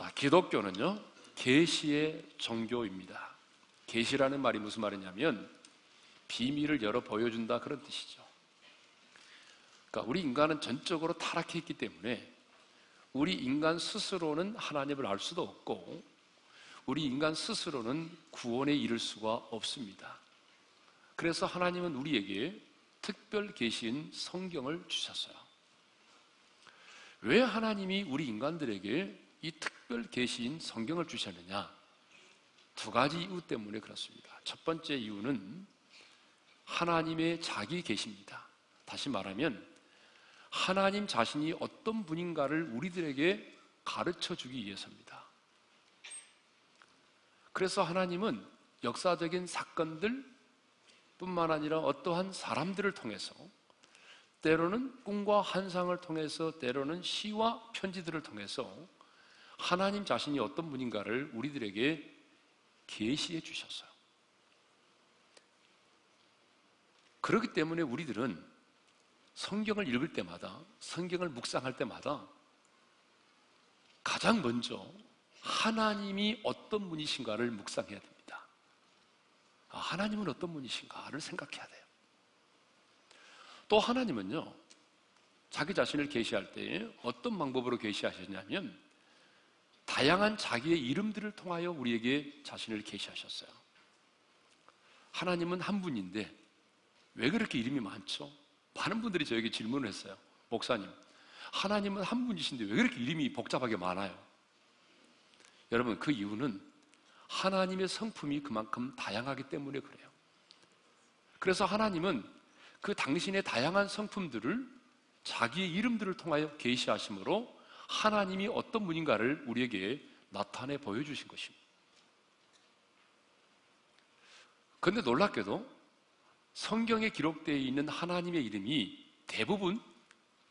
자, 기독교는요, 계시의 종교입니다. 계시라는 말이 무슨 말이냐면 비밀을 열어 보여준다 그런 뜻이죠. 그러니까 우리 인간은 전적으로 타락해 있기 때문에 우리 인간 스스로는 하나님을 알 수도 없고 우리 인간 스스로는 구원에 이를 수가 없습니다. 그래서 하나님은 우리에게 특별 계시인 성경을 주셨어요. 왜 하나님이 우리 인간들에게 이 특별 계시인 성경을 주셨느냐? 두 가지 이유 때문에 그렇습니다. 첫 번째 이유는 하나님의 자기 계십니다. 다시 말하면 하나님 자신이 어떤 분인가를 우리들에게 가르쳐 주기 위해서입니다. 그래서 하나님은 역사적인 사건들 뿐만 아니라 어떠한 사람들을 통해서 때로는 꿈과 환상을 통해서 때로는 시와 편지들을 통해서 하나님 자신이 어떤 분인가를 우리들에게 계시해 주셨어요. 그렇기 때문에 우리들은 성경을 읽을 때마다, 성경을 묵상할 때마다 가장 먼저 하나님이 어떤 분이신가를 묵상해야 됩니다. 아, 하나님은 어떤 분이신가를 생각해야 돼요. 또 하나님은요, 자기 자신을 계시할 때 어떤 방법으로 계시하셨냐면 다양한 자기의 이름들을 통하여 우리에게 자신을 계시하셨어요. 하나님은 한 분인데 왜 그렇게 이름이 많죠? 많은 분들이 저에게 질문을 했어요. 목사님, 하나님은 한 분이신데 왜 그렇게 이름이 복잡하게 많아요? 여러분, 그 이유는 하나님의 성품이 그만큼 다양하기 때문에 그래요. 그래서 하나님은 그 당신의 다양한 성품들을 자기의 이름들을 통하여 계시하심으로 하나님이 어떤 분인가를 우리에게 나타내 보여주신 것입니다. 그런데 놀랍게도 성경에 기록되어 있는 하나님의 이름이 대부분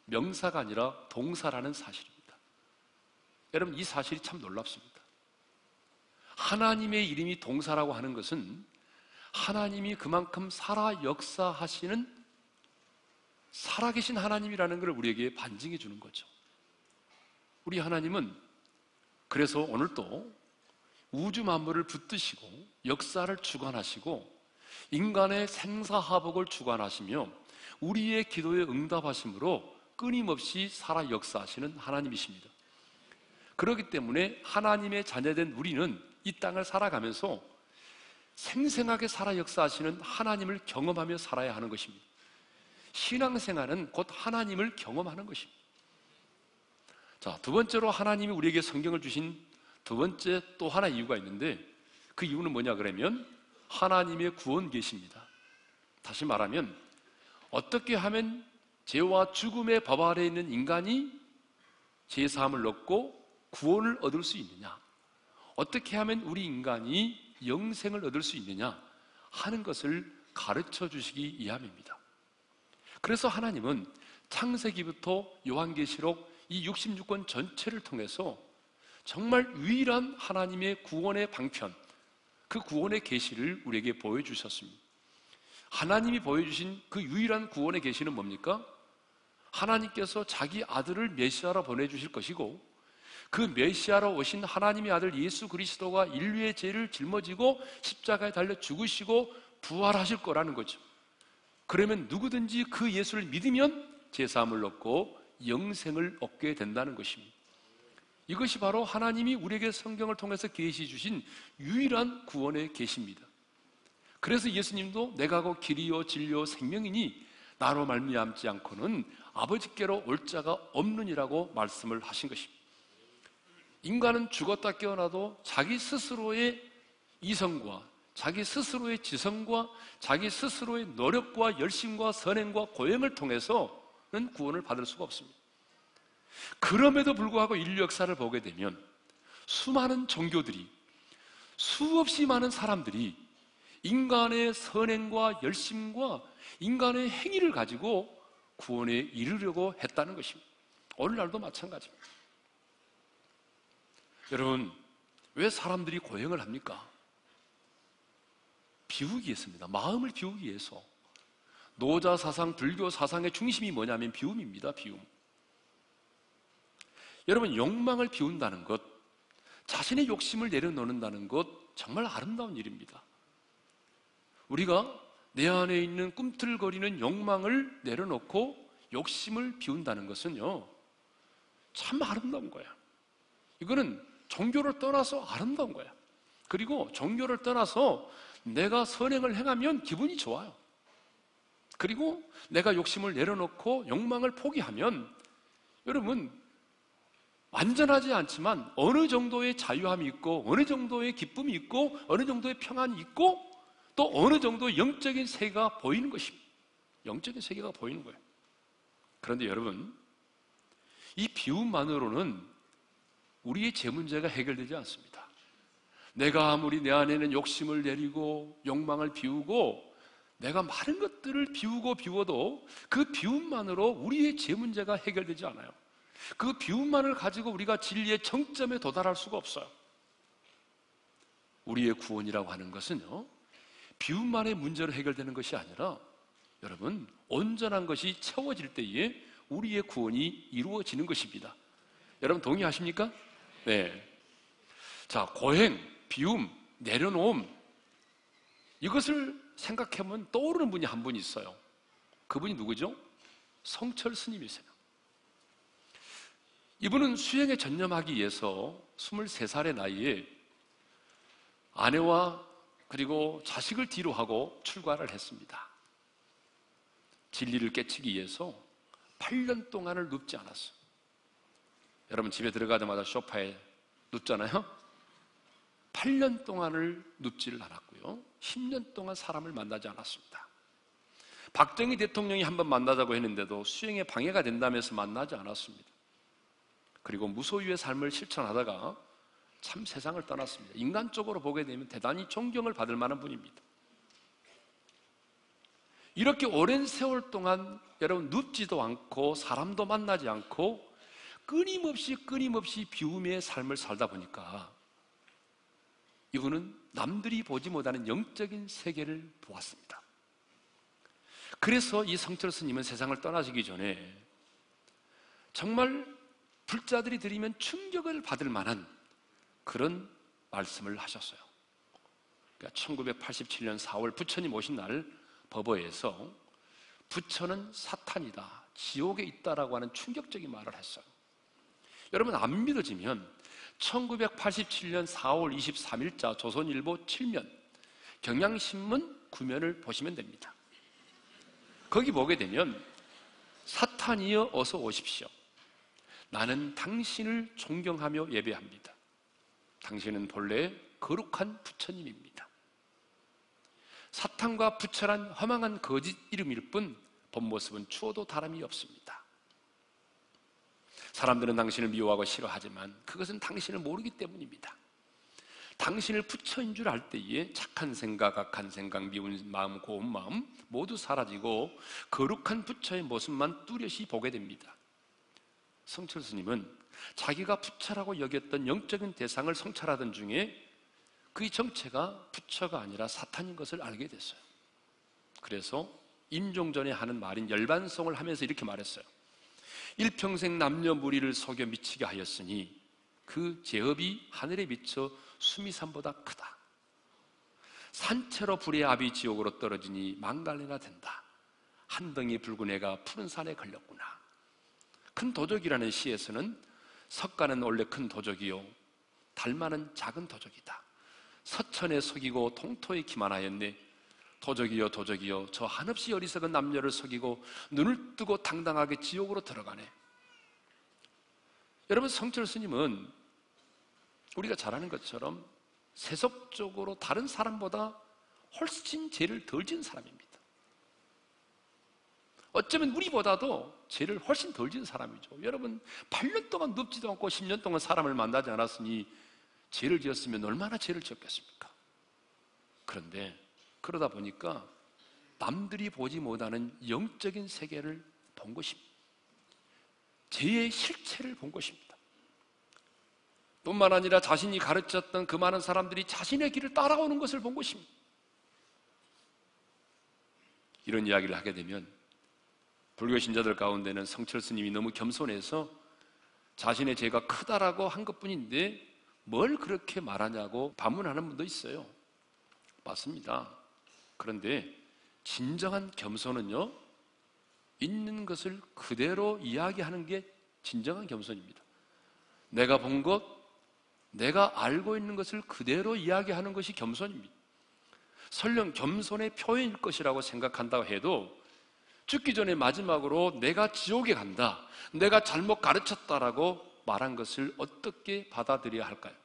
명사가 아니라 동사라는 사실입니다. 여러분, 이 사실이 참 놀랍습니다. 하나님의 이름이 동사라고 하는 것은 하나님이 그만큼 살아 역사하시는 살아계신 하나님이라는 걸 우리에게 반증해 주는 거죠. 우리 하나님은 그래서 오늘도 우주 만물을 붙드시고 역사를 주관하시고 인간의 생사하복을 주관하시며 우리의 기도에 응답하심으로 끊임없이 살아 역사하시는 하나님이십니다. 그렇기 때문에 하나님의 자녀된 우리는 이 땅을 살아가면서 생생하게 살아 역사하시는 하나님을 경험하며 살아야 하는 것입니다. 신앙생활은 곧 하나님을 경험하는 것입니다. 자, 두 번째로 하나님이 우리에게 성경을 주신 두 번째 또 하나 이유가 있는데 그 이유는 뭐냐 그러면 하나님의 구원 계십니다. 다시 말하면 어떻게 하면 죄와 죽음의 법 아래 있는 인간이 죄 사함을 얻고 구원을 얻을 수 있느냐? 어떻게 하면 우리 인간이 영생을 얻을 수 있느냐 하는 것을 가르쳐 주시기 위함입니다. 그래서 하나님은 창세기부터 요한계시록 이 66권 전체를 통해서 정말 유일한 하나님의 구원의 방편, 그 구원의 계시를 우리에게 보여주셨습니다. 하나님이 보여주신 그 유일한 구원의 계시는 뭡니까? 하나님께서 자기 아들을 메시아로 보내주실 것이고 그 메시아로 오신 하나님의 아들 예수 그리스도가 인류의 죄를 짊어지고 십자가에 달려 죽으시고 부활하실 거라는 거죠. 그러면 누구든지 그 예수를 믿으면 제사함을 얻고 영생을 얻게 된다는 것입니다. 이것이 바로 하나님이 우리에게 성경을 통해서 계시 주신 유일한 구원의 계시입니다. 그래서 예수님도 내가 곧 길이요 진리요 생명이니 나로 말미암지 않고는 아버지께로 올 자가 없느니라고 말씀을 하신 것입니다. 인간은 죽었다 깨어나도 자기 스스로의 이성과 자기 스스로의 지성과 자기 스스로의 노력과 열심과 선행과 고행을 통해서는 구원을 받을 수가 없습니다. 그럼에도 불구하고 인류 역사를 보게 되면 수많은 종교들이 수없이 많은 사람들이 인간의 선행과 열심과 인간의 행위를 가지고 구원에 이르려고 했다는 것입니다. 오늘날도 마찬가지입니다. 여러분, 왜 사람들이 고행을 합니까? 비우기 위해서입니다. 마음을 비우기 위해서. 노자 사상, 불교 사상의 중심이 뭐냐면 비움입니다, 비움. 여러분, 욕망을 비운다는 것, 자신의 욕심을 내려놓는다는 것 정말 아름다운 일입니다. 우리가 내 안에 있는 꿈틀거리는 욕망을 내려놓고 욕심을 비운다는 것은요, 참 아름다운 거야. 이거는 종교를 떠나서 아름다운 거야. 그리고 종교를 떠나서 내가 선행을 행하면 기분이 좋아요. 그리고 내가 욕심을 내려놓고 욕망을 포기하면 여러분 완전하지 않지만 어느 정도의 자유함이 있고 어느 정도의 기쁨이 있고 어느 정도의 평안이 있고 또 어느 정도 영적인 세계가 보이는 것입니다. 영적인 세계가 보이는 거예요. 그런데 여러분 이 비움만으로는 우리의 제 문제가 해결되지 않습니다. 내가 아무리 내 안에는 욕심을 내리고 욕망을 비우고 내가 많은 것들을 비우고 비워도 그 비움만으로 우리의 제 문제가 해결되지 않아요. 그 비움만을 가지고 우리가 진리의 정점에 도달할 수가 없어요. 우리의 구원이라고 하는 것은요, 비움만의 문제로 해결되는 것이 아니라 여러분, 온전한 것이 채워질 때에 우리의 구원이 이루어지는 것입니다. 여러분 동의하십니까? 네. 자, 고행, 비움, 내려놓음. 이것을 생각해보면 떠오르는 분이 한 분 있어요. 그분이 누구죠? 성철 스님이세요. 이분은 수행에 전념하기 위해서 23살의 나이에 아내와 그리고 자식을 뒤로 하고 출가를 했습니다. 진리를 깨치기 위해서 8년 동안을 눕지 않았어요. 여러분 집에 들어가자마자 소파에 눕잖아요? 8년 동안을 눕지를 않았고요. 10년 동안 사람을 만나지 않았습니다. 박정희 대통령이 한번 만나자고 했는데도 수행에 방해가 된다면서 만나지 않았습니다. 그리고 무소유의 삶을 실천하다가 참 세상을 떠났습니다. 인간적으로 보게 되면 대단히 존경을 받을 만한 분입니다. 이렇게 오랜 세월 동안 여러분 눕지도 않고 사람도 만나지 않고 끊임없이 끊임없이 비움의 삶을 살다 보니까 이분은 남들이 보지 못하는 영적인 세계를 보았습니다. 그래서 이 성철 스님은 세상을 떠나시기 전에 정말 불자들이 드리면 충격을 받을 만한 그런 말씀을 하셨어요. 그러니까 1987년 4월 부처님 오신 날 법어에서 부처는 사탄이다, 지옥에 있다라고 하는 충격적인 말을 했어요. 여러분 안 믿어지면 1987년 4월 23일자 조선일보 7면 경향신문 9면을 보시면 됩니다. 거기 보게 되면 사탄이여 어서 오십시오. 나는 당신을 존경하며 예배합니다. 당신은 본래 거룩한 부처님입니다. 사탄과 부처란 허망한 거짓 이름일 뿐 본 모습은 추워도 다름이 없습니다. 사람들은 당신을 미워하고 싫어하지만 그것은 당신을 모르기 때문입니다. 당신을 부처인 줄 알 때에 착한 생각, 악한 생각, 미운 마음, 고운 마음 모두 사라지고 거룩한 부처의 모습만 뚜렷이 보게 됩니다. 성철 스님은 자기가 부처라고 여겼던 영적인 대상을 성찰하던 중에 그의 정체가 부처가 아니라 사탄인 것을 알게 됐어요. 그래서 임종전에 하는 말인 열반성을 하면서 이렇게 말했어요. 일평생 남녀 무리를 속여 미치게 하였으니 그 제업이 하늘에 미쳐 수미산보다 크다. 산채로 불의 압이 지옥으로 떨어지니 망갈래나 된다. 한 덩이 붉은 애가 푸른 산에 걸렸구나. 큰 도적이라는 시에서는 석가는 원래 큰 도적이요. 달마는 작은 도적이다. 서천에 속이고 통토에 기만하였네. 도적이여 도적이여 저 한없이 어리석은 남녀를 속이고 눈을 뜨고 당당하게 지옥으로 들어가네. 여러분 성철 스님은 우리가 잘 아는 것처럼 세속적으로 다른 사람보다 훨씬 죄를 덜 지은 사람입니다. 어쩌면 우리보다도 죄를 훨씬 덜 지은 사람이죠. 여러분 8년 동안 눕지도 않고 10년 동안 사람을 만나지 않았으니 죄를 지었으면 얼마나 죄를 지었겠습니까? 그런데 그러다 보니까 남들이 보지 못하는 영적인 세계를 본 것입니다. 죄의 실체를 본 것입니다. 뿐만 아니라 자신이 가르쳤던 그 많은 사람들이 자신의 길을 따라오는 것을 본 것입니다. 이런 이야기를 하게 되면 불교 신자들 가운데는 성철 스님이 너무 겸손해서 자신의 죄가 크다라고 한 것뿐인데 뭘 그렇게 말하냐고 반문하는 분도 있어요. 맞습니다. 그런데 진정한 겸손은요, 있는 것을 그대로 이야기하는 게 진정한 겸손입니다. 내가 본 것, 내가 알고 있는 것을 그대로 이야기하는 것이 겸손입니다. 설령 겸손의 표현일 것이라고 생각한다고 해도 죽기 전에 마지막으로 내가 지옥에 간다, 내가 잘못 가르쳤다라고 말한 것을 어떻게 받아들여야 할까요?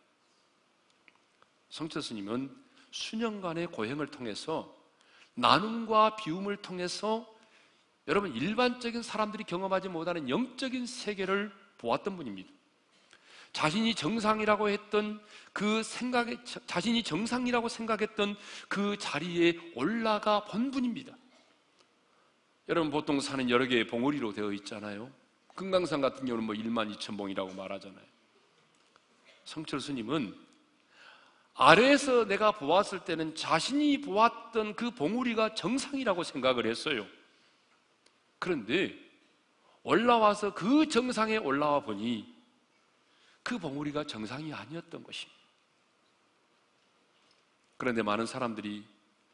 성철 스님은 수년간의 고행을 통해서 나눔과 비움을 통해서 여러분 일반적인 사람들이 경험하지 못하는 영적인 세계를 보았던 분입니다. 자신이 정상이라고 했던 그 생각에 자신이 정상이라고 생각했던 그 자리에 올라가 본 분입니다. 여러분 보통 산은 여러 개의 봉우리로 되어 있잖아요. 금강산 같은 경우는 뭐 1만 2천 봉이라고 말하잖아요. 성철 스님은 아래에서 내가 보았을 때는 자신이 보았던 그 봉우리가 정상이라고 생각을 했어요. 그런데 올라와서 그 정상에 올라와 보니 그 봉우리가 정상이 아니었던 것입니다. 그런데 많은 사람들이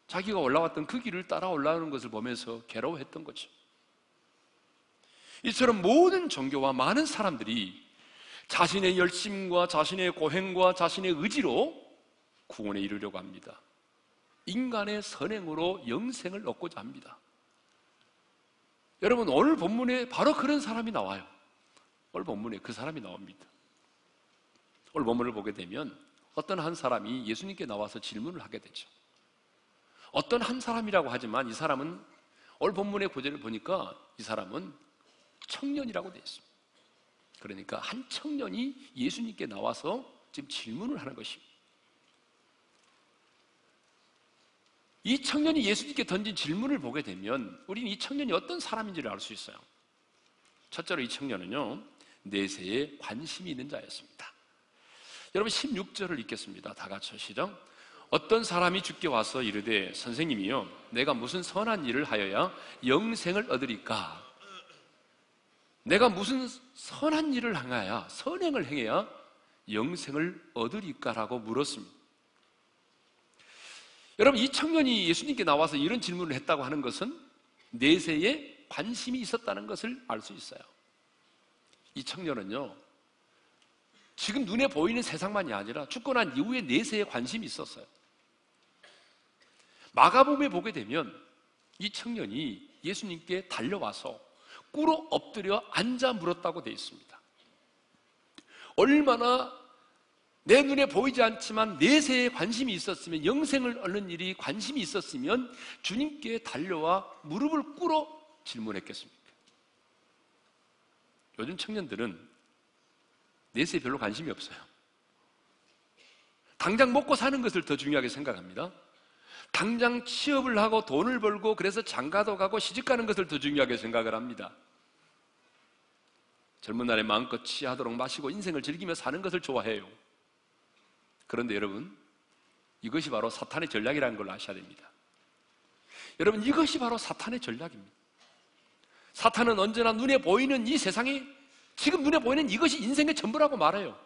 자기가 올라왔던 그 길을 따라 올라오는 것을 보면서 괴로워했던 거죠. 이처럼 모든 종교와 많은 사람들이 자신의 열심과 자신의 고행과 자신의 의지로 구원에 이르려고 합니다. 인간의 선행으로 영생을 얻고자 합니다. 여러분, 오늘 본문에 바로 그런 사람이 나와요. 오늘 본문에 그 사람이 나옵니다. 오늘 본문을 보게 되면 어떤 한 사람이 예수님께 나와서 질문을 하게 되죠. 어떤 한 사람이라고 하지만 이 사람은 오늘 본문의 구절을 보니까 이 사람은 청년이라고 되어 있습니다. 그러니까 한 청년이 예수님께 나와서 지금 질문을 하는 것입니다. 이 청년이 예수님께 던진 질문을 보게 되면 우리는 이 청년이 어떤 사람인지를 알 수 있어요. 첫째로 이 청년은요, 내세에 관심이 있는 자였습니다. 여러분 16절을 읽겠습니다. 다 같이 시작. 어떤 사람이 죽게 와서 이르되 선생님이요 내가 무슨 선한 일을 하여야 영생을 얻으리까? 내가 무슨 선한 일을 행하야 선행을 행해야 영생을 얻으리까라고 물었습니다. 여러분 이 청년이 예수님께 나와서 이런 질문을 했다고 하는 것은 내세에 관심이 있었다는 것을 알 수 있어요. 이 청년은요 지금 눈에 보이는 세상만이 아니라 죽고 난 이후에 내세에 관심이 있었어요. 마가복음에 보게 되면 이 청년이 예수님께 달려와서 꿇어 엎드려 앉아 물었다고 되어 있습니다. 얼마나 내 눈에 보이지 않지만 내세에 관심이 있었으면 영생을 얻는 일이 관심이 있었으면 주님께 달려와 무릎을 꿇어 질문했겠습니까? 요즘 청년들은 내세에 별로 관심이 없어요. 당장 먹고 사는 것을 더 중요하게 생각합니다. 당장 취업을 하고 돈을 벌고 그래서 장가도 가고 시집 가는 것을 더 중요하게 생각을 합니다. 젊은 날에 마음껏 취하도록 마시고 인생을 즐기며 사는 것을 좋아해요. 그런데 여러분, 이것이 바로 사탄의 전략이라는 걸 아셔야 됩니다. 여러분, 이것이 바로 사탄의 전략입니다. 사탄은 언제나 눈에 보이는 이 세상에 지금 눈에 보이는 이것이 인생의 전부라고 말해요.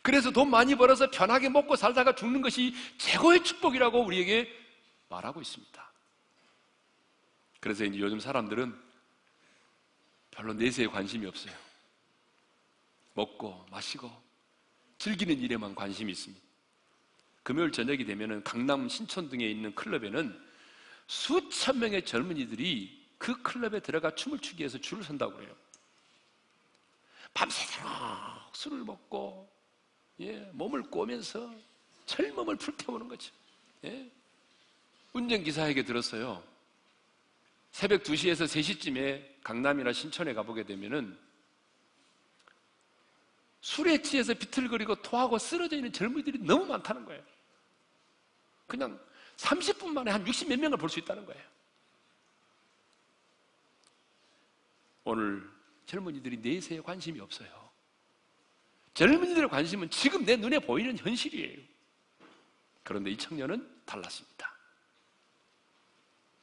그래서 돈 많이 벌어서 편하게 먹고 살다가 죽는 것이 최고의 축복이라고 우리에게 말하고 있습니다. 그래서 이제 요즘 사람들은 별로 내세에 관심이 없어요. 먹고 마시고 즐기는 일에만 관심이 있습니다. 금요일 저녁이 되면 강남 신촌 등에 있는 클럽에는 수천 명의 젊은이들이 그 클럽에 들어가 춤을 추기 위해서 줄을 선다고 그래요. 밤새도록 술을 먹고 예, 몸을 꼬면서 젊음을 불태우는 거죠. 예? 운전기사에게 들었어요. 새벽 2시에서 3시쯤에 강남이나 신촌에 가보게 되면은 술에 취해서 비틀거리고 토하고 쓰러져 있는 젊은이들이 너무 많다는 거예요. 그냥 30분 만에 한 60 몇 명을 볼 수 있다는 거예요. 오늘 젊은이들이 내세에 관심이 없어요. 젊은이들의 관심은 지금 내 눈에 보이는 현실이에요. 그런데 이 청년은 달랐습니다.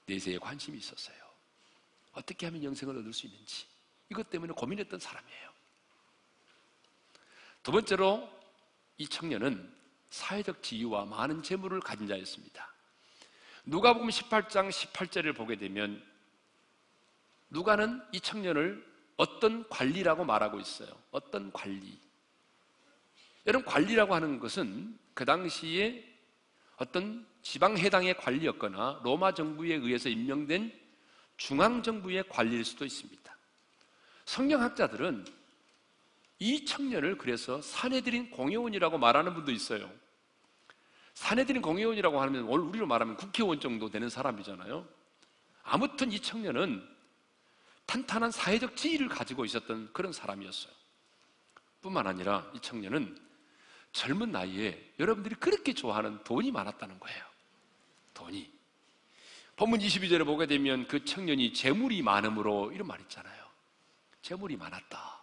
내세에 관심이 있었어요. 어떻게 하면 영생을 얻을 수 있는지 이것 때문에 고민했던 사람이에요. 두 번째로 이 청년은 사회적 지위와 많은 재물을 가진 자였습니다. 누가복음 18장 18절을 보게 되면 누가는 이 청년을 어떤 관리라고 말하고 있어요. 어떤 관리. 여러분 관리라고 하는 것은 그 당시에 어떤 지방 해당의 관리였거나 로마 정부에 의해서 임명된 중앙 정부의 관리일 수도 있습니다. 성경학자들은 이 청년을 그래서 사내들인 공회원이라고 말하는 분도 있어요. 사내들인 공회원이라고 하면 오늘 우리로 말하면 국회의원 정도 되는 사람이잖아요. 아무튼 이 청년은 탄탄한 사회적 지위를 가지고 있었던 그런 사람이었어요. 뿐만 아니라 이 청년은 젊은 나이에 여러분들이 그렇게 좋아하는 돈이 많았다는 거예요. 돈이. 본문 22절에 보게 되면 그 청년이 재물이 많음으로 이런 말 있잖아요. 재물이 많았다.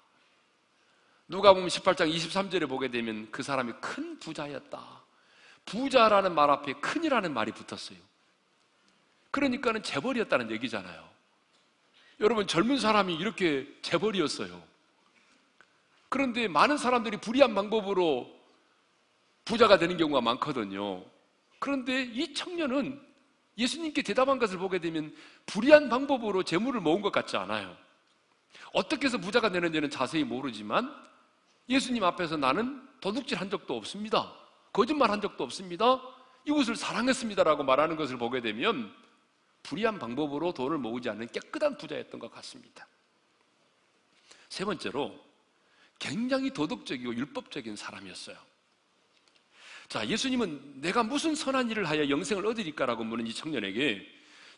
누가 보면 18장 23절에 보게 되면 그 사람이 큰 부자였다. 부자라는 말 앞에 큰이라는 말이 붙었어요. 그러니까는 재벌이었다는 얘기잖아요. 여러분 젊은 사람이 이렇게 재벌이었어요. 그런데 많은 사람들이 불의한 방법으로 부자가 되는 경우가 많거든요. 그런데 이 청년은 예수님께 대답한 것을 보게 되면 불의한 방법으로 재물을 모은 것 같지 않아요. 어떻게 해서 부자가 되는지는 자세히 모르지만 예수님 앞에서 나는 도둑질 한 적도 없습니다. 거짓말 한 적도 없습니다. 이웃을 사랑했습니다라고 말하는 것을 보게 되면 불의한 방법으로 돈을 모으지 않는 깨끗한 부자였던 것 같습니다. 세 번째로 굉장히 도덕적이고 율법적인 사람이었어요. 자, 예수님은 내가 무슨 선한 일을 하여 영생을 얻으리까라고 묻는 이 청년에게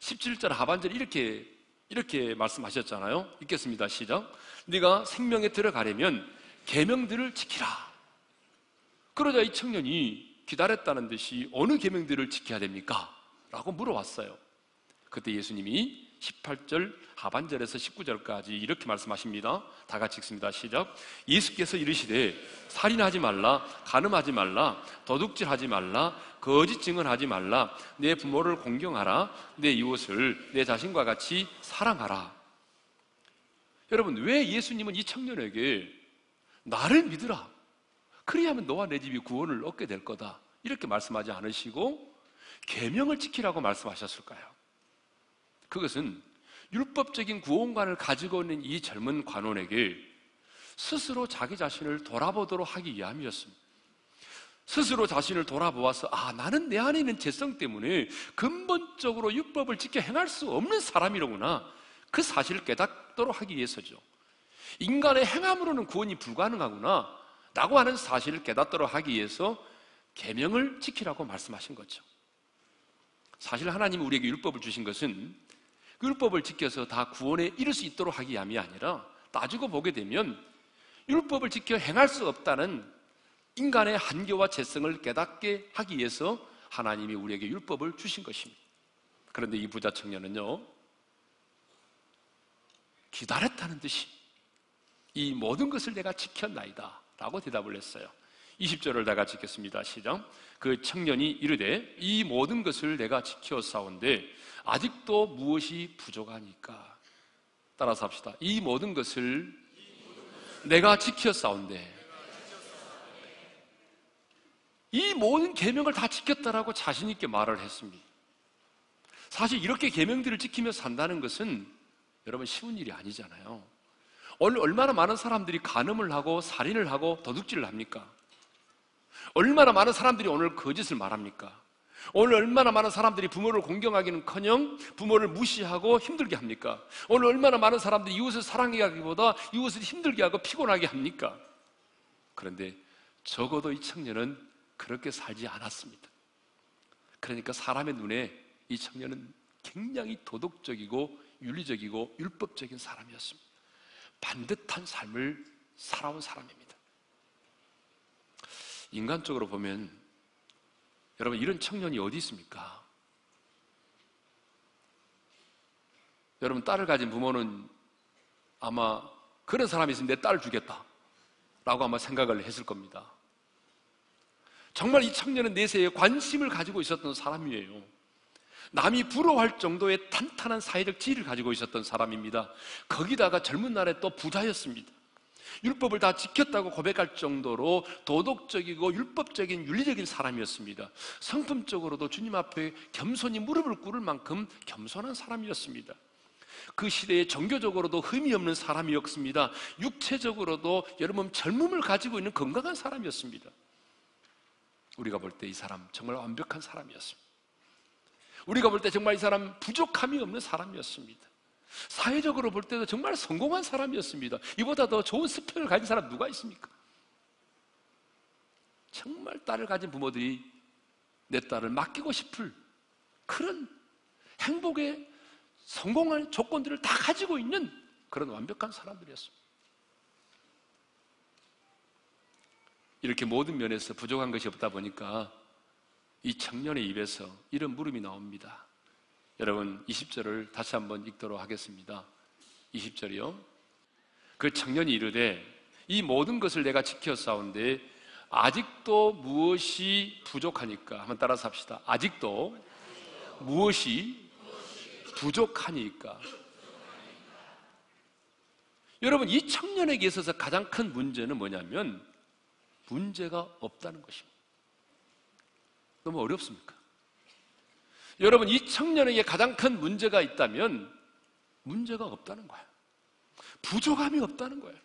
17절 하반절 이렇게 이렇게 말씀하셨잖아요. 읽겠습니다. 시작. 네가 생명에 들어가려면 계명들을 지키라. 그러자 이 청년이 기다렸다는 듯이 어느 계명들을 지켜야 됩니까? 라고 물어왔어요. 그때 예수님이 18절 하반절에서 19절까지 이렇게 말씀하십니다. 다 같이 읽습니다. 시작. 예수께서 이르시되 살인하지 말라, 간음하지 말라, 도둑질하지 말라, 거짓 증언하지 말라, 내 부모를 공경하라, 내 이웃을 내 자신과 같이 사랑하라. 여러분, 왜 예수님은 이 청년에게 나를 믿으라. 그리하면 너와 내 집이 구원을 얻게 될 거다. 이렇게 말씀하지 않으시고 계명을 지키라고 말씀하셨을까요? 그것은 율법적인 구원관을 가지고 있는 이 젊은 관원에게 스스로 자기 자신을 돌아보도록 하기 위함이었습니다. 스스로 자신을 돌아보아서 아 나는 내 안에 있는 죄성 때문에 근본적으로 율법을 지켜 행할 수 없는 사람이로구나 그 사실을 깨닫도록 하기 위해서죠. 인간의 행함으로는 구원이 불가능하구나 라고 하는 사실을 깨닫도록 하기 위해서 계명을 지키라고 말씀하신 거죠. 사실 하나님이 우리에게 율법을 주신 것은 율법을 지켜서 다 구원에 이를 수 있도록 하기 위함이 아니라 따지고 보게 되면 율법을 지켜 행할 수 없다는 인간의 한계와 재성을 깨닫게 하기 위해서 하나님이 우리에게 율법을 주신 것입니다. 그런데 이 부자 청년은요, 기다렸다는 듯이 이 모든 것을 내가 지켰나이다. 라고 대답을 했어요. 20절을 다 같이 읽겠습니다. 시작. 그 청년이 이르되 이 모든 것을 내가 지켜 싸운데 아직도 무엇이 부족하니까 따라서 합시다. 이 모든 것을 내가 지켜 싸운데 이 모든 계명을 다 지켰다라고 자신 있게 말을 했습니다. 사실 이렇게 계명들을 지키며 산다는 것은 여러분 쉬운 일이 아니잖아요. 얼마나 많은 사람들이 간음을 하고 살인을 하고 도둑질을 합니까? 얼마나 많은 사람들이 오늘 거짓을 말합니까? 오늘 얼마나 많은 사람들이 부모를 공경하기는 커녕 부모를 무시하고 힘들게 합니까? 오늘 얼마나 많은 사람들이 이웃을 사랑하기보다 이웃을 힘들게 하고 피곤하게 합니까? 그런데 적어도 이 청년은 그렇게 살지 않았습니다. 그러니까 사람의 눈에 이 청년은 굉장히 도덕적이고 윤리적이고 율법적인 사람이었습니다. 반듯한 삶을 살아온 사람입니다. 인간적으로 보면 여러분 이런 청년이 어디 있습니까? 여러분 딸을 가진 부모는 아마 그런 사람이 있으면 내 딸을 주겠다 라고 아마 생각을 했을 겁니다. 정말 이 청년은 내세에 관심을 가지고 있었던 사람이에요. 남이 부러워할 정도의 탄탄한 사회적 지위를 가지고 있었던 사람입니다. 거기다가 젊은 날에 또 부자였습니다. 율법을 다 지켰다고 고백할 정도로 도덕적이고 율법적인 윤리적인 사람이었습니다. 성품적으로도 주님 앞에 겸손히 무릎을 꿇을 만큼 겸손한 사람이었습니다. 그 시대에 종교적으로도 흠이 없는 사람이었습니다. 육체적으로도 여러분 젊음을 가지고 있는 건강한 사람이었습니다. 우리가 볼 때 이 사람 정말 완벽한 사람이었습니다. 우리가 볼 때 정말 이 사람 부족함이 없는 사람이었습니다. 사회적으로 볼 때도 정말 성공한 사람이었습니다. 이보다 더 좋은 스펙을 가진 사람 누가 있습니까? 정말 딸을 가진 부모들이 내 딸을 맡기고 싶을 그런 행복의 성공할 조건들을 다 가지고 있는 그런 완벽한 사람들이었습니다. 이렇게 모든 면에서 부족한 것이 없다 보니까 이 청년의 입에서 이런 물음이 나옵니다. 여러분 20절을 다시 한번 읽도록 하겠습니다. 20절이요. 그 청년이 이르되 이 모든 것을 내가 싸운데 아직도 무엇이 부족하니까 한번 따라서 합시다. 아직도 무엇이 부족하니까. 여러분 이 청년에게 있어서 가장 큰 문제는 뭐냐면 문제가 없다는 것입니다. 너무 어렵습니까? 여러분, 이 청년에게 가장 큰 문제가 있다면 문제가 없다는 거예요. 부족함이 없다는 거예요.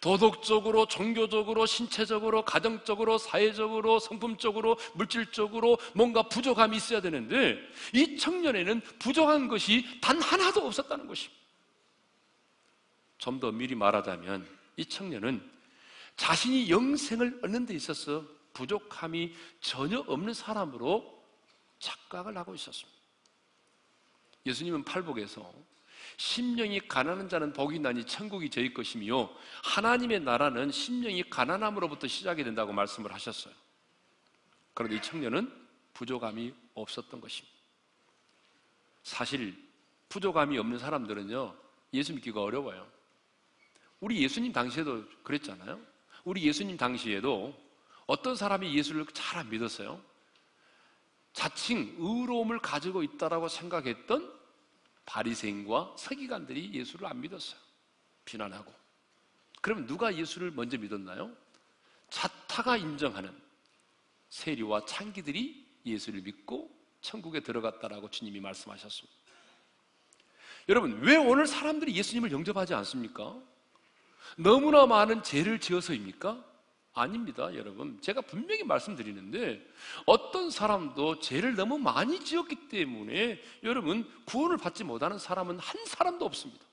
도덕적으로, 종교적으로, 신체적으로, 가정적으로, 사회적으로, 성품적으로, 물질적으로 뭔가 부족함이 있어야 되는데 이 청년에는 부족한 것이 단 하나도 없었다는 것입니다. 좀 더 미리 말하자면 이 청년은 자신이 영생을 얻는 데 있어서 부족함이 전혀 없는 사람으로 착각을 하고 있었습니다. 예수님은 팔복에서 심령이 가난한 자는 복이 나니 천국이 저희 것이며 하나님의 나라는 심령이 가난함으로부터 시작이 된다고 말씀을 하셨어요. 그런데 이 청년은 부족함이 없었던 것입니다. 사실 부족함이 없는 사람들은요 예수 믿기가 어려워요. 우리 예수님 당시에도 그랬잖아요. 우리 예수님 당시에도 어떤 사람이 예수를 잘 안 믿었어요? 자칭 의로움을 가지고 있다라고 생각했던 바리새인과 서기관들이 예수를 안 믿었어요. 비난하고. 그러면 누가 예수를 먼저 믿었나요? 자타가 인정하는 세리와 창기들이 예수를 믿고 천국에 들어갔다라고 주님이 말씀하셨습니다. 여러분, 왜 오늘 사람들이 예수님을 영접하지 않습니까? 너무나 많은 죄를 지어서입니까? 아닙니다, 여러분. 제가 분명히 말씀드리는데 어떤 사람도 죄를 너무 많이 지었기 때문에 여러분 구원을 받지 못하는 사람은 한 사람도 없습니다.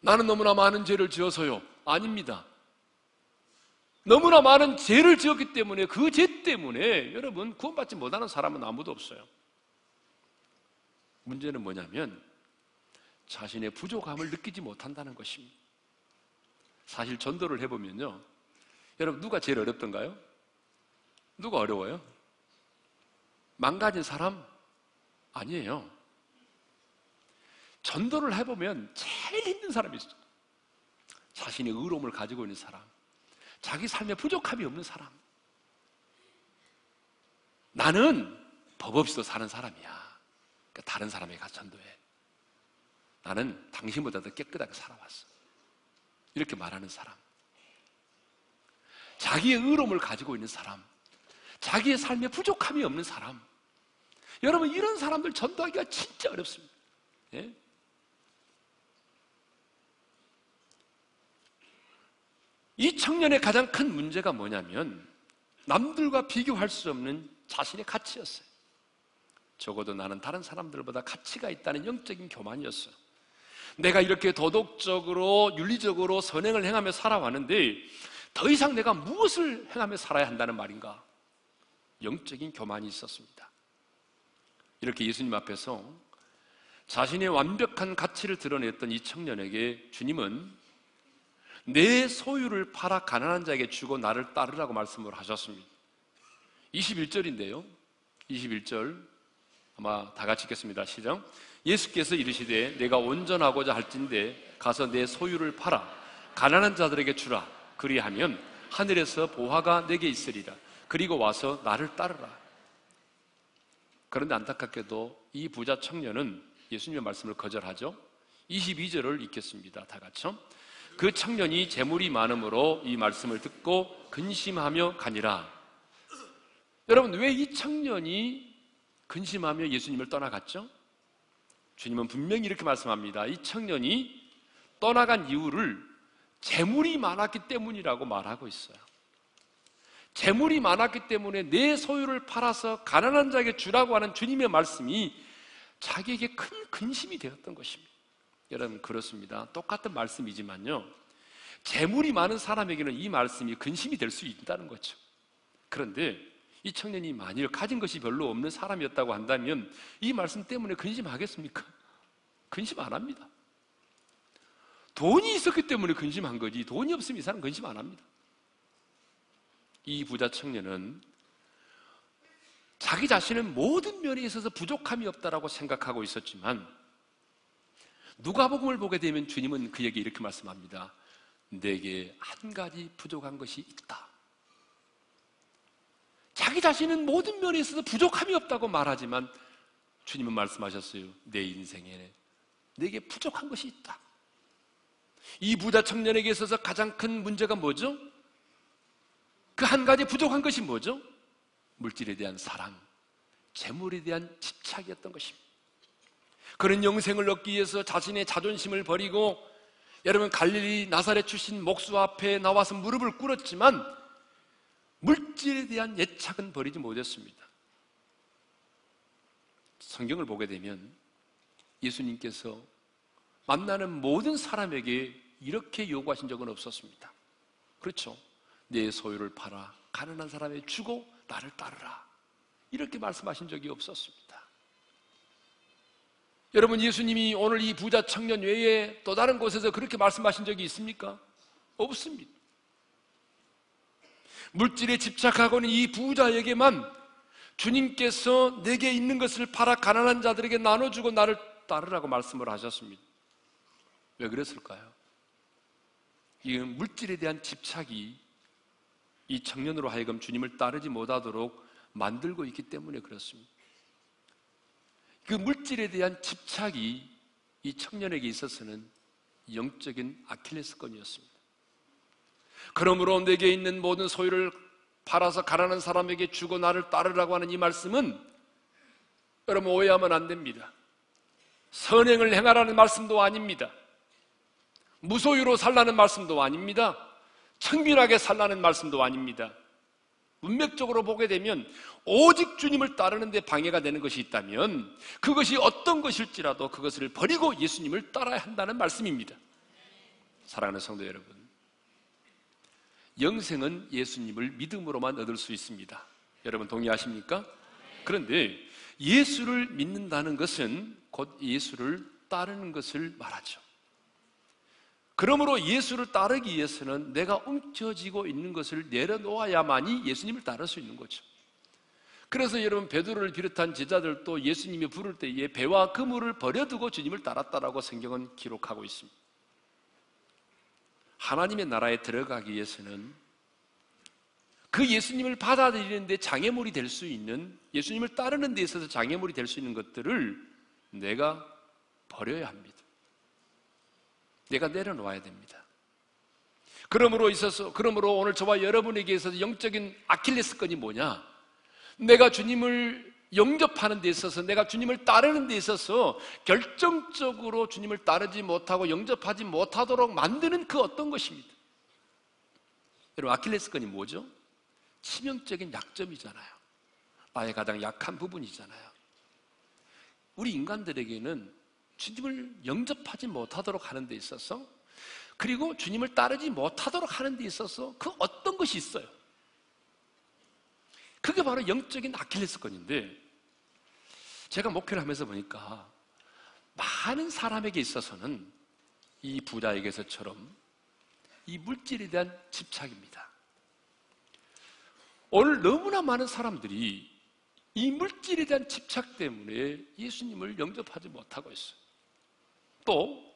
나는 너무나 많은 죄를 지어서요. 아닙니다. 너무나 많은 죄를 지었기 때문에 그 죄 때문에 여러분 구원받지 못하는 사람은 아무도 없어요. 문제는 뭐냐면 자신의 부족함을 느끼지 못한다는 것입니다. 사실 전도를 해보면요. 여러분, 누가 제일 어렵던가요? 누가 어려워요? 망가진 사람? 아니에요. 전도를 해보면 제일 힘든 사람이 있어요. 자신의 의로움을 가지고 있는 사람. 자기 삶에 부족함이 없는 사람. 나는 법 없이도 사는 사람이야. 그러니까 다른 사람에게 가서 전도해. 나는 당신보다 더 깨끗하게 살아왔어. 이렇게 말하는 사람. 자기의 의로움을 가지고 있는 사람. 자기의 삶에 부족함이 없는 사람. 여러분, 이런 사람들 전도하기가 진짜 어렵습니다. 예? 이 청년의 가장 큰 문제가 뭐냐면 남들과 비교할 수 없는 자신의 가치였어요. 적어도 나는 다른 사람들보다 가치가 있다는 영적인 교만이었어요. 내가 이렇게 도덕적으로 윤리적으로 선행을 행하며 살아왔는데 더 이상 내가 무엇을 행하며 살아야 한다는 말인가? 영적인 교만이 있었습니다. 이렇게 예수님 앞에서 자신의 완벽한 가치를 드러냈던 이 청년에게 주님은 내 소유를 팔아 가난한 자에게 주고 나를 따르라고 말씀을 하셨습니다. 21절인데요. 21절 아마 다 같이 읽겠습니다. 시작. 예수께서 이르시되 내가 온전하고자 할진대 가서 내 소유를 팔아 가난한 자들에게 주라 그리하면 하늘에서 보화가 내게 있으리라 그리고 와서 나를 따르라 그런데 안타깝게도 이 부자 청년은 예수님의 말씀을 거절하죠 22절을 읽겠습니다 다 같이요 그 청년이 재물이 많음으로 이 말씀을 듣고 근심하며 가니라. 여러분, 왜 이 청년이 근심하며 예수님을 떠나갔죠? 주님은 분명히 이렇게 말씀합니다. 이 청년이 떠나간 이유를 재물이 많았기 때문이라고 말하고 있어요. 재물이 많았기 때문에 내 소유를 팔아서 가난한 자에게 주라고 하는 주님의 말씀이 자기에게 큰 근심이 되었던 것입니다. 여러분 그렇습니다. 똑같은 말씀이지만요. 재물이 많은 사람에게는 이 말씀이 근심이 될 수 있다는 거죠. 그런데 이 청년이 만일 가진 것이 별로 없는 사람이었다고 한다면 이 말씀 때문에 근심하겠습니까? 근심 안 합니다. 돈이 있었기 때문에 근심한 거지 돈이 없으면 이 사람 근심 안 합니다. 이 부자 청년은 자기 자신은 모든 면에 있어서 부족함이 없다라고 생각하고 있었지만 누가복음을 보게 되면 주님은 그에게 이렇게 말씀합니다. 내게 한 가지 부족한 것이 있다. 자기 자신은 모든 면에 있어서 부족함이 없다고 말하지만 주님은 말씀하셨어요. 내 인생에 내게 부족한 것이 있다. 이 부자 청년에게 있어서 가장 큰 문제가 뭐죠? 그 한 가지 부족한 것이 뭐죠? 물질에 대한 사랑, 재물에 대한 집착이었던 것입니다. 그런 영생을 얻기 위해서 자신의 자존심을 버리고 여러분 갈릴리 나사렛 출신 목수 앞에 나와서 무릎을 꿇었지만 물질에 대한 예착은 버리지 못했습니다. 성경을 보게 되면 예수님께서 만나는 모든 사람에게 이렇게 요구하신 적은 없었습니다. 그렇죠. 내 소유를 팔아 가난한 사람에 주고 나를 따르라. 이렇게 말씀하신 적이 없었습니다. 여러분 예수님이 오늘 이 부자 청년 외에 또 다른 곳에서 그렇게 말씀하신 적이 있습니까? 없습니다. 물질에 집착하고는 이 부자에게만 주님께서 내게 있는 것을 팔아 가난한 자들에게 나눠주고 나를 따르라고 말씀을 하셨습니다. 왜 그랬을까요? 이 물질에 대한 집착이 이 청년으로 하여금 주님을 따르지 못하도록 만들고 있기 때문에 그렇습니다. 그 물질에 대한 집착이 이 청년에게 있어서는 영적인 아킬레스건이었습니다. 그러므로 내게 있는 모든 소유를 팔아서 가난한 사람에게 주고 나를 따르라고 하는 이 말씀은 여러분 오해하면 안 됩니다. 선행을 행하라는 말씀도 아닙니다. 무소유로 살라는 말씀도 아닙니다. 청빈하게 살라는 말씀도 아닙니다. 문맥적으로 보게 되면 오직 주님을 따르는 데 방해가 되는 것이 있다면 그것이 어떤 것일지라도 그것을 버리고 예수님을 따라야 한다는 말씀입니다. 사랑하는 성도 여러분. 영생은 예수님을 믿음으로만 얻을 수 있습니다. 여러분 동의하십니까? 그런데 예수를 믿는다는 것은 곧 예수를 따르는 것을 말하죠. 그러므로 예수를 따르기 위해서는 내가 움켜쥐고 있는 것을 내려놓아야만이 예수님을 따를 수 있는 거죠. 그래서 여러분 베드로를 비롯한 제자들도 예수님이 부를 때에 배와 그물을 버려두고 주님을 따랐다라고 성경은 기록하고 있습니다. 하나님의 나라에 들어가기 위해서는 그 예수님을 받아들이는데 장애물이 될 수 있는 예수님을 따르는 데 있어서 장애물이 될 수 있는 것들을 내가 버려야 합니다. 내가 내려놓아야 됩니다. 그러므로 있어서, 그러므로 오늘 저와 여러분에게 있어서 영적인 아킬레스건이 뭐냐? 내가 주님을 영접하는 데 있어서, 내가 주님을 따르는 데 있어서 결정적으로 주님을 따르지 못하고 영접하지 못하도록 만드는 그 어떤 것입니다. 여러분, 아킬레스건이 뭐죠? 치명적인 약점이잖아요. 나의 가장 약한 부분이잖아요. 우리 인간들에게는 주님을 영접하지 못하도록 하는 데 있어서 그리고 주님을 따르지 못하도록 하는 데 있어서 그 어떤 것이 있어요. 그게 바로 영적인 아킬레스건인데 제가 목회를 하면서 보니까 많은 사람에게 있어서는 이 부자에게서처럼 이 물질에 대한 집착입니다. 오늘 너무나 많은 사람들이 이 물질에 대한 집착 때문에 예수님을 영접하지 못하고 있어요. 또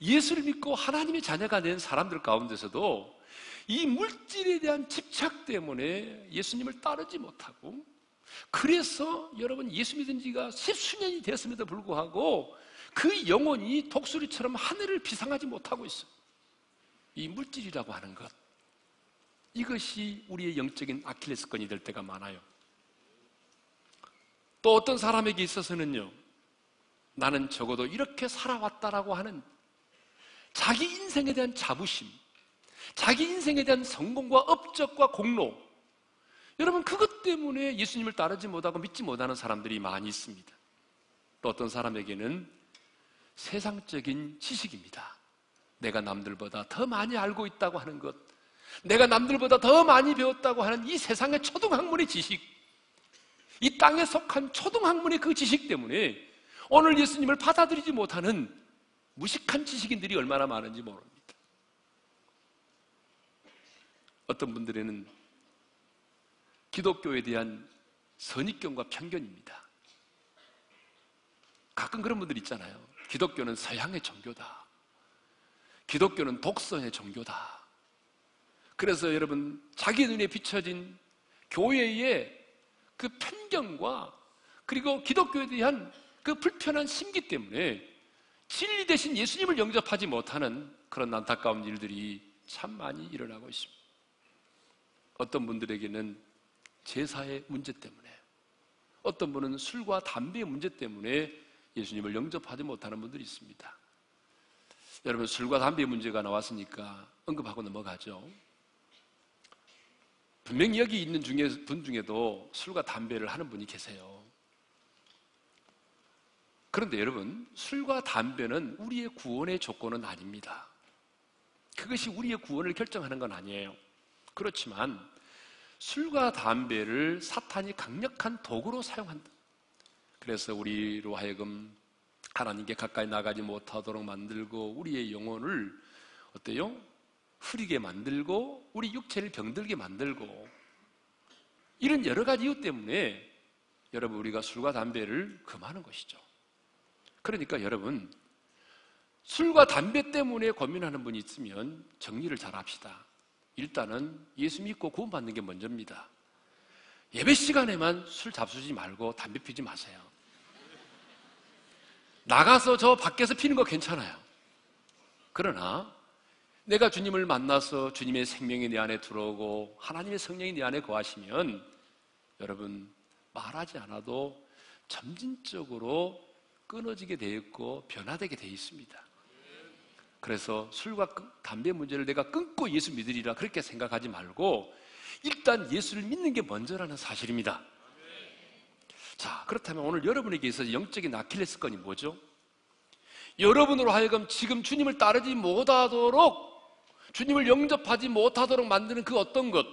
예수를 믿고 하나님의 자녀가 된 사람들 가운데서도 이 물질에 대한 집착 때문에 예수님을 따르지 못하고 그래서 여러분 예수 믿은 지가 십수년이 되었음에도 불구하고 그 영혼이 독수리처럼 하늘을 비상하지 못하고 있어요. 이 물질이라고 하는 것. 이것이 우리의 영적인 아킬레스건이 될 때가 많아요. 또 어떤 사람에게 있어서는요, 나는 적어도 이렇게 살아왔다라고 하는 자기 인생에 대한 자부심, 자기 인생에 대한 성공과 업적과 공로, 여러분, 그것 때문에 예수님을 따르지 못하고 믿지 못하는 사람들이 많이 있습니다. 또 어떤 사람에게는 세상적인 지식입니다. 내가 남들보다 더 많이 알고 있다고 하는 것, 내가 남들보다 더 많이 배웠다고 하는 이 세상의 초등학문의 지식, 이 땅에 속한 초등학문의 그 지식 때문에 오늘 예수님을 받아들이지 못하는 무식한 지식인들이 얼마나 많은지 모릅니다. 어떤 분들에는 기독교에 대한 선입견과 편견입니다. 가끔 그런 분들 있잖아요. 기독교는 서양의 종교다. 기독교는 독서의 종교다. 그래서 여러분, 자기 눈에 비춰진 교회의 그 편견과 그리고 기독교에 대한 그 불편한 심기 때문에 진리 대신 예수님을 영접하지 못하는 그런 안타까운 일들이 참 많이 일어나고 있습니다. 어떤 분들에게는 제사의 문제 때문에, 어떤 분은 술과 담배의 문제 때문에 예수님을 영접하지 못하는 분들이 있습니다. 여러분, 술과 담배의 문제가 나왔으니까 언급하고 넘어가죠. 분명히 여기 있는 중에, 분 중에도 술과 담배를 하는 분이 계세요. 그런데 여러분, 술과 담배는 우리의 구원의 조건은 아닙니다. 그것이 우리의 구원을 결정하는 건 아니에요. 그렇지만, 술과 담배를 사탄이 강력한 도구로 사용한다. 그래서 우리로 하여금 하나님께 가까이 나가지 못하도록 만들고 우리의 영혼을 어때요? 흐리게 만들고 우리 육체를 병들게 만들고 이런 여러 가지 이유 때문에 여러분 우리가 술과 담배를 금하는 것이죠. 그러니까 여러분 술과 담배 때문에 고민하는 분이 있으면 정리를 잘 합시다. 일단은 예수 믿고 구원받는 게 먼저입니다. 예배 시간에만 술 잡수지 말고 담배 피지 마세요. 나가서 저 밖에서 피는 거 괜찮아요. 그러나 내가 주님을 만나서 주님의 생명이 내 안에 들어오고 하나님의 성령이 내 안에 거하시면 여러분 말하지 않아도 점진적으로 끊어지게 되어 있고 변화되게 되어 있습니다. 그래서 술과 담배 문제를 내가 끊고 예수 믿으리라 그렇게 생각하지 말고 일단 예수를 믿는 게 먼저라는 사실입니다. 자, 그렇다면 오늘 여러분에게 있어서 영적인 아킬레스건이 뭐죠? 여러분으로 하여금 지금 주님을 따르지 못하도록 주님을 영접하지 못하도록 만드는 그 어떤 것.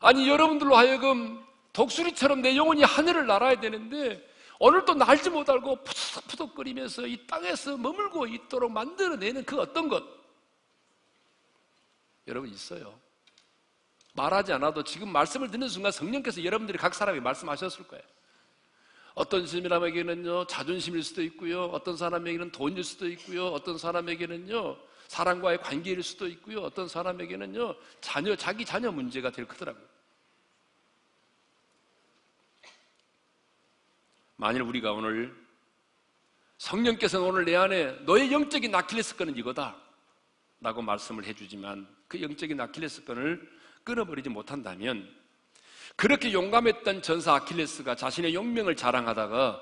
아니, 여러분들로 하여금 독수리처럼 내 영혼이 하늘을 날아야 되는데 오늘도 날지 못하고 푸석푸석거리면서 이 땅에서 머물고 있도록 만들어내는 그 어떤 것. 여러분 있어요. 말하지 않아도 지금 말씀을 듣는 순간 성령께서 여러분들이 각 사람이 말씀하셨을 거예요. 어떤 사람에게는요, 자존심일 수도 있고요, 어떤 사람에게는 돈일 수도 있고요, 어떤 사람에게는요, 사람과의 관계일 수도 있고요, 어떤 사람에게는요, 자녀, 자기 자녀 문제가 될 크더라고요. 만일 우리가 오늘 성령께서는 오늘 내 안에 너의 영적인 아킬레스건은 이거다 라고 말씀을 해주지만 그 영적인 아킬레스건을 끊어버리지 못한다면 그렇게 용감했던 전사 아킬레스가 자신의 용명을 자랑하다가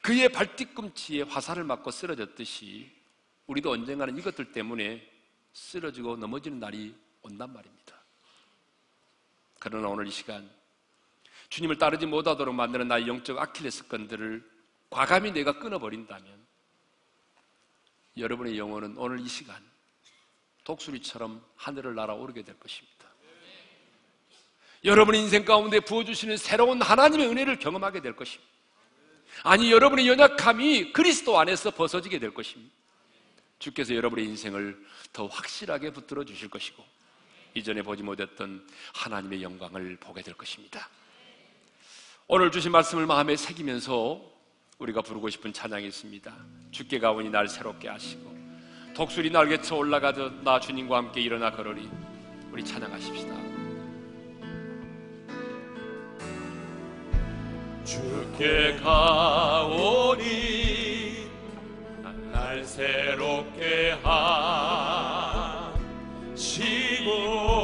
그의 발뒤꿈치에 화살을 맞고 쓰러졌듯이 우리도 언젠가는 이것들 때문에 쓰러지고 넘어지는 날이 온단 말입니다. 그러나 오늘 이 시간 주님을 따르지 못하도록 만드는 나의 영적 아킬레스건들을 과감히 내가 끊어버린다면 여러분의 영혼은 오늘 이 시간 독수리처럼 하늘을 날아오르게 될 것입니다. 여러분의 인생 가운데 부어주시는 새로운 하나님의 은혜를 경험하게 될 것입니다. 아니, 여러분의 연약함이 그리스도 안에서 벗어지게 될 것입니다. 주께서 여러분의 인생을 더 확실하게 붙들어 주실 것이고, 이전에 보지 못했던 하나님의 영광을 보게 될 것입니다. 오늘 주신 말씀을 마음에 새기면서 우리가 부르고 싶은 찬양이 있습니다. 주께 가오니 날 새롭게 하시고, 독수리 날개쳐 올라가듯 나 주님과 함께 일어나 걸으리. 우리 찬양하십시다. 주께 가오니 날 새롭게 하 나의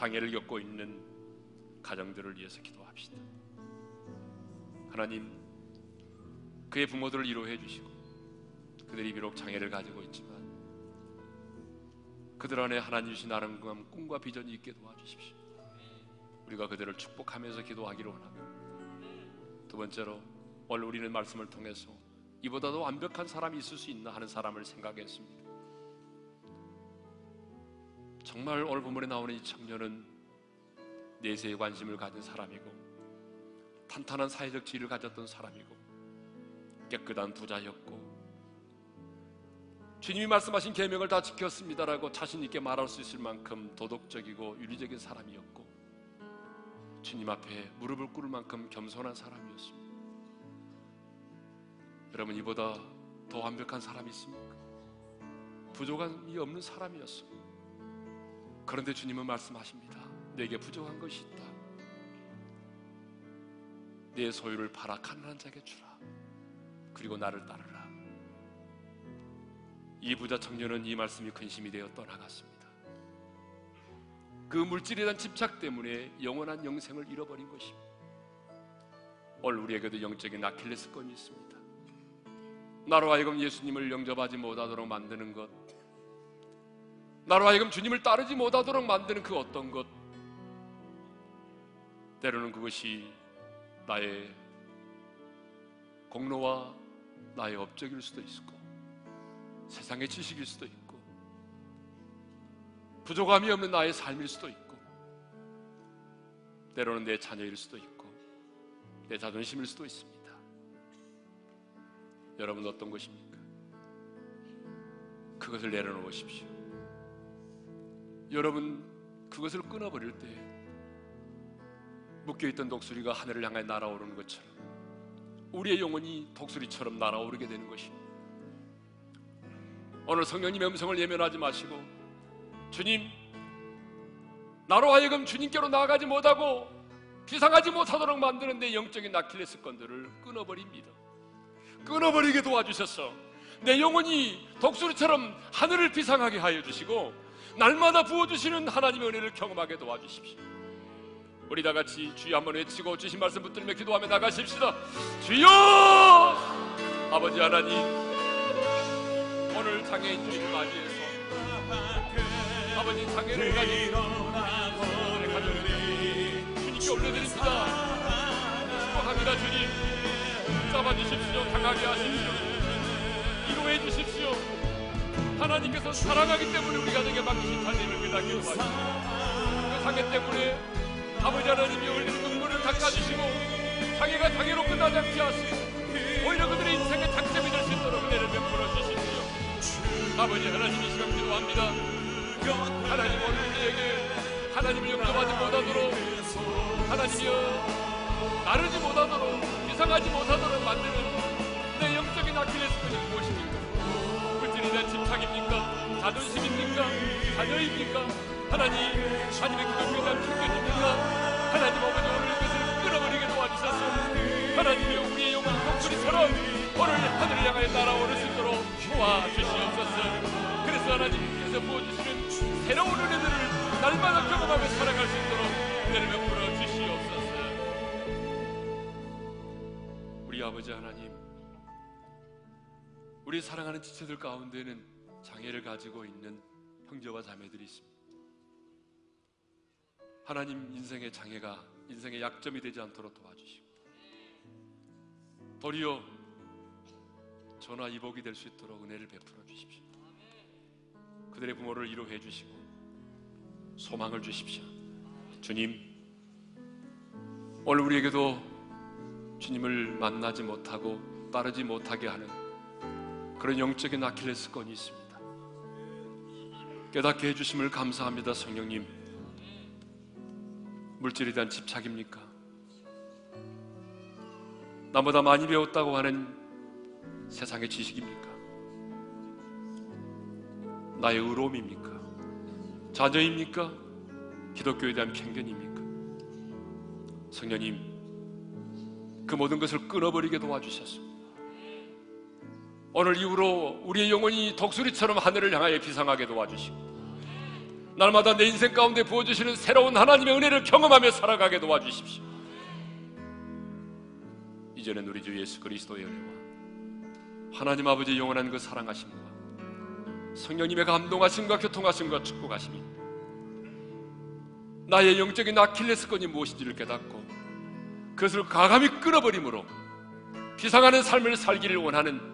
장애를 겪고 있는 가정들을 위해서 기도합시다. 하나님 그의 부모들을 위로해 주시고 그들이 비록 장애를 가지고 있지만 그들 안에 하나님 주신 아름다운 꿈과 비전이 있게 도와주십시오. 우리가 그들을 축복하면서 기도하기를 원하며 두 번째로 오늘 우리는 말씀을 통해서 이보다도 완벽한 사람이 있을 수 있나 하는 사람을 생각했습니다. 정말 오늘 본문에 나오는 이 청년은 내세에 관심을 가진 사람이고 탄탄한 사회적 지위를 가졌던 사람이고 깨끗한 부자였고 주님이 말씀하신 계명을 다 지켰습니다라고 자신 있게 말할 수 있을 만큼 도덕적이고 윤리적인 사람이었고 주님 앞에 무릎을 꿇을 만큼 겸손한 사람이었습니다. 여러분 이보다 더 완벽한 사람이 있습니까? 부족함이 없는 사람이었어. 그런데 주님은 말씀하십니다. 내게 부족한 것이 있다. 내 소유를 팔아 가난한 자에게 주라. 그리고 나를 따르라. 이 부자 청년은 이 말씀이 근심이 되어 떠나갔습니다. 그 물질에 대한 집착 때문에 영원한 영생을 잃어버린 것입니다. 오늘 우리에게도 영적인 아킬레스건이 있습니다. 나로 하여금 예수님을 영접하지 못하도록 만드는 것, 나로 하여금 주님을 따르지 못하도록 만드는 그 어떤 것, 때로는 그것이 나의 공로와 나의 업적일 수도 있고, 세상의 지식일 수도 있고, 부족함이 없는 나의 삶일 수도 있고, 때로는 내 자녀일 수도 있고, 내 자존심일 수도 있습니다. 여러분 어떤 것입니까? 그것을 내려놓으십시오. 여러분 그것을 끊어버릴 때 묶여있던 독수리가 하늘을 향해 날아오르는 것처럼 우리의 영혼이 독수리처럼 날아오르게 되는 것입니다. 오늘 성령님의 음성을 예면하지 마시고 주님 나로 하여금 주님께로 나아가지 못하고 비상하지 못하도록 만드는 내 영적인 아킬레스 건들을 끊어버립니다. 끊어버리게 도와주셔서 내 영혼이 독수리처럼 하늘을 비상하게 하여 주시고 날마다 부어주시는 하나님의 은혜를 경험하게 도와주십시오. 우리 다 같이 주여 한번 외치고 주신 말씀 붙들며 기도하며 나가십시다. 주여! 아버지 하나님, 오늘 장애인 주일을 맞이해서 아버지 장애를 가진 우리 가족들 주님께 올려드립니다. 축복합니다 주님. 잡아주십시오. 강하게 하십시오. 이루해 주십시오. 하나님께서 사랑하기 때문에 우리 가정에 맡기신 깨닫게 도와주시고 그 장애 때문에 아버지 하나님이 흘리는 눈물을 닦아주시고 장애가 장애로 끝나지 않게 하시고 오히려 그들의 인생의 장점이 될 수 있도록 은혜를 베풀어 주십시오. 아버지 하나님 이 시간 기도합니다. 하나님 오늘 우리에게 하나님을 영접하지 못하도록 하나님이여 나르지 못하도록 이상하지 못하도록 만드는 내 영적인 아킬레스건이 무엇입니까? 대한 집착입니까? 자존심입니까? 자녀입니까? 하나님, 하나님의 기독교에 대한 편견입니까? 하나님 아버지 오늘 이것을 끊어버리게 도와주셔서 하나님이 우리의 영혼 독수리처럼 오늘 하늘을 향하여 날아오를 수 있도록 도와주시옵소서 그래서 하나님께서 부어주시는 새로운 은혜들을 날마다 경험하며 살아갈 수 있도록 은혜를 베풀어 주시옵소서 우리 아버지 하나님 우리 사랑하는 지체들 가운데는 장애를 가지고 있는 형제와 자매들이 있습니다. 하나님 인생의 장애가 인생의 약점이 되지 않도록 도와주시고 도리어 전화 이복이 될 수 있도록 은혜를 베풀어 주십시오. 그들의 부모를 위로해 주시고 소망을 주십시오. 주님 오늘 우리에게도 주님을 만나지 못하고 따르지 못하게 하는 그런 영적인 아킬레스건이 있습니다. 깨닫게 해주심을 감사합니다, 성령님. 물질에 대한 집착입니까? 나보다 많이 배웠다고 하는 세상의 지식입니까? 나의 의로움입니까? 자녀입니까? 기독교에 대한 편견입니까? 성령님, 그 모든 것을 끊어버리게 도와주셨습니다. 오늘 이후로 우리의 영혼이 독수리처럼 하늘을 향하여 비상하게 도와주시고 날마다 내 인생 가운데 부어주시는 새로운 하나님의 은혜를 경험하며 살아가게 도와주십시오. 이제는 우리 주 예수 그리스도의 은혜와 하나님 아버지 영원한 그 사랑하심과 성령님의 감동하심과 교통하심과 축복하심이 나의 영적인 아킬레스건이 무엇인지를 깨닫고 그것을 가감히 끊어버림으로 비상하는 삶을 살기를 원하는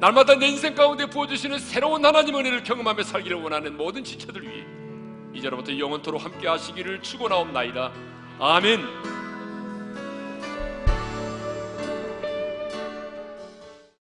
날마다 내 인생 가운데 부어주시는 새로운 하나님 은혜를 경험하며 살기를 원하는 모든 지체들 위해 이제로부터 영원토록 함께 하시기를 축원하옵나이다. 아멘.